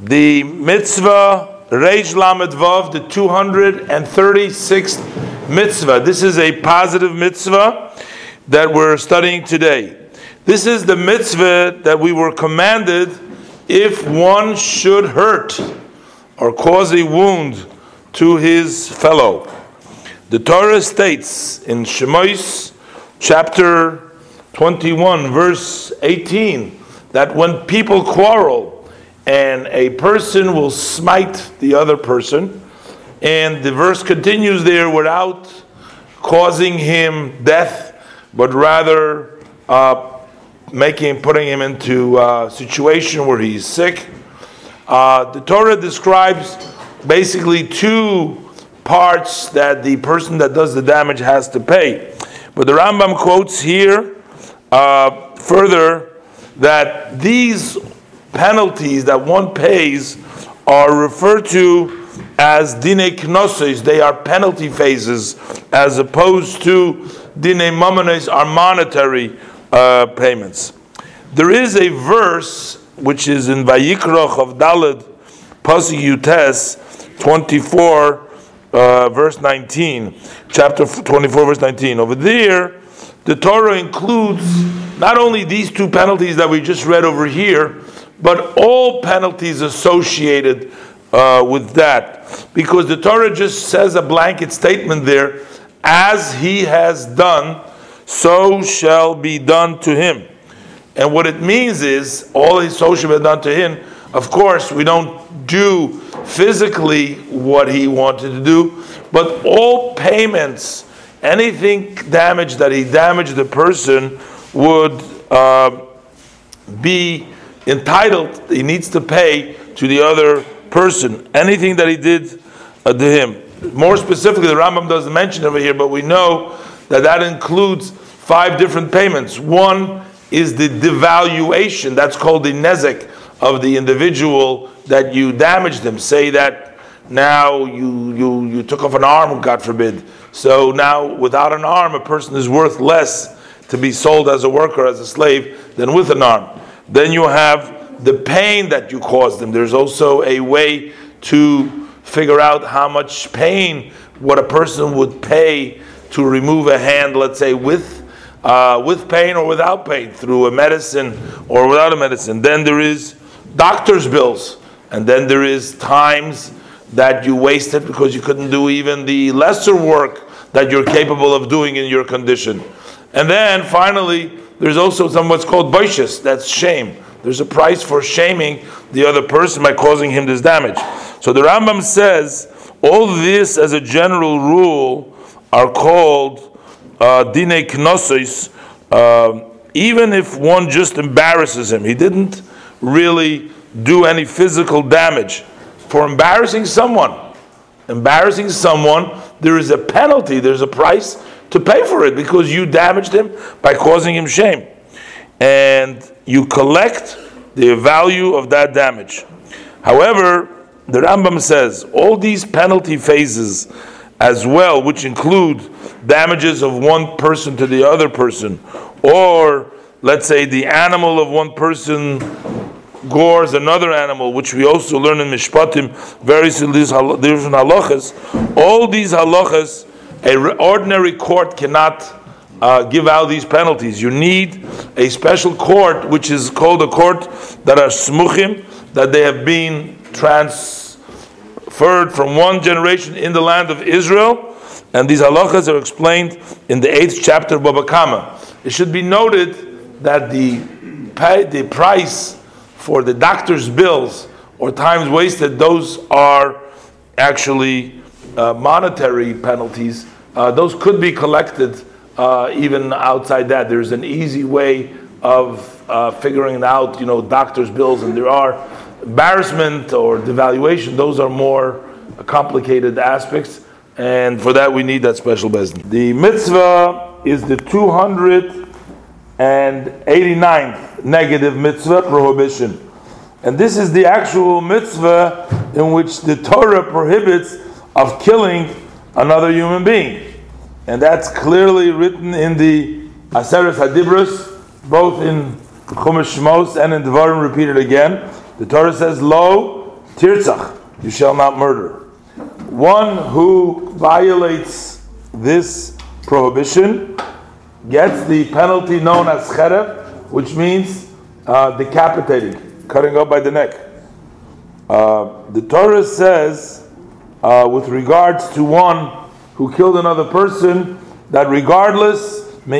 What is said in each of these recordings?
the mitzvah Reish Lamed Vav, the 236th mitzvah. This is a positive mitzvah that we're studying today. This is the mitzvah that we were commanded if one should hurt or cause a wound to his fellow. The Torah states in Shmois chapter 21, verse 18, that when people quarrel, and a person will smite the other person. And the verse continues there without causing him death, but rather uh, making putting him into a situation where he's sick. Uh, the Torah describes basically two parts that the person that does the damage has to pay. But the Rambam quotes here uh, further that these penalties that one pays are referred to as dine knosis. They are penalty phases, as opposed to dine mamones are monetary uh, payments. There is a verse which is in Vayikra Chof Dalad Pasuk Yutes 24, uh, verse 19, chapter 24, verse 19. Over there, the Torah includes not only these two penalties that we just read over here, but all penalties associated uh, with that. Because the Torah just says a blanket statement there as he has done, so shall be done to him. And what it means is, all his so shall be done to him. Of course, we don't do physically what he wanted to do, but all payments, anything damage that he damaged the person, would uh, be entitled, he needs to pay to the other person anything that he did uh, to him. More specifically, the Rambam doesn't mention over here, but we know that that includes five different payments. One is the devaluation, that's called the nezek of the individual that you damaged him. Say that now you, you, you took off an arm, God forbid. So now, without an arm, a person is worth less to be sold as a worker, as a slave, than with an arm. Then you have the pain that you caused them. There's also a way to figure out how much pain what a person would pay to remove a hand, let's say, with uh, with pain or without pain, through a medicine or without a medicine. Then there is doctor's bills, and then there is times that you wasted because you couldn't do even the lesser work that you're capable of doing in your condition. And then finally, there's also some what's called boishis, that's shame. There's a price for shaming the other person by causing him this damage. So the Rambam says all this, as a general rule, are called uh, dine knosis, uh, even if one just embarrasses him. He didn't really do any physical damage. For embarrassing someone, embarrassing someone, there is a penalty, there's a price to pay for it because you damaged him by causing him shame. And you collect the value of that damage. However, the Rambam says all these penalty phases as well, which include damages of one person to the other person, or let's say the animal of one person gores another animal, which we also learn in Mishpatim, various different halachas. All these halachas an ordinary court cannot uh, give out these penalties. You need a special court, which is called a court that are smuchim, that they have been transferred from one generation in the land of Israel, and these halachas are explained in the eighth chapter of Baba Kama. It should be noted that the pay, the price for the doctor's bills or times wasted, those are actually uh, monetary penalties, uh, those could be collected uh, even outside that. There's an easy way of uh, figuring out, you know, doctor's bills, and there are embarrassment or devaluation. Those are more complicated aspects, and for that we need that special beis din. The mitzvah is the 289th negative mitzvah prohibition. And this is the actual mitzvah in which the Torah prohibits of killing another human being. And that's clearly written in the Aseret Hadibros, both in Chumash Shmos and in Devarim repeated again. The Torah says, Lo Tirtzach, you shall not murder. One who violates this prohibition gets the penalty known as cherev, which means uh, decapitating, cutting off by the neck. Uh, the Torah says, uh, with regards to one who killed another person, that regardless, you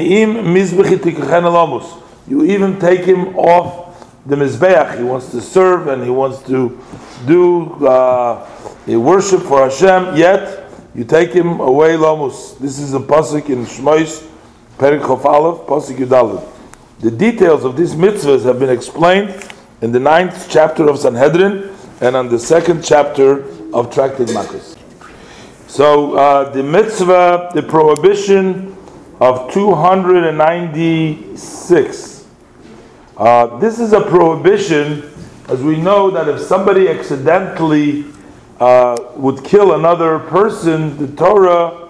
even take him off the mizbeach. He wants to serve and he wants to do uh, a worship for Hashem. Yet you take him away lomus. This is a pasuk in Shmois, Perik Chof Aleph, pasuk Yudalit. The details of these mitzvahs have been explained in the ninth chapter of Sanhedrin and on the second chapter of Tractate Makos. So uh, the mitzvah, the prohibition of 296. Uh, this is a prohibition, as we know that if somebody accidentally uh, would kill another person, the Torah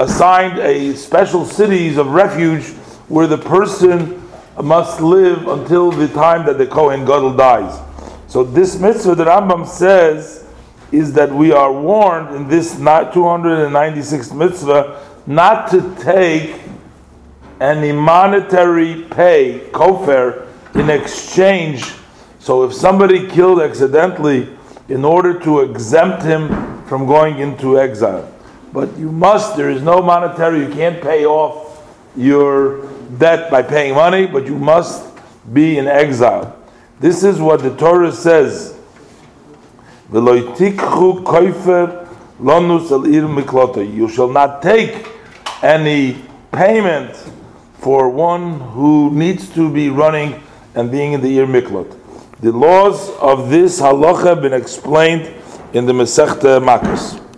assigned a special cities of refuge where the person must live until the time that the Kohen Gadol dies. So this mitzvah that Rambam says is that we are warned in this 296th mitzvah not to take any monetary pay, kofar, in exchange. So if somebody killed accidentally, in order to exempt him from going into exile. But you must, there is no monetary, you can't pay off your debt by paying money, but you must be in exile. This is what the Torah says. You shall not take any payment for one who needs to be running and being in the Ir Miklot. The laws of this halacha have been explained in the Masechta Makos.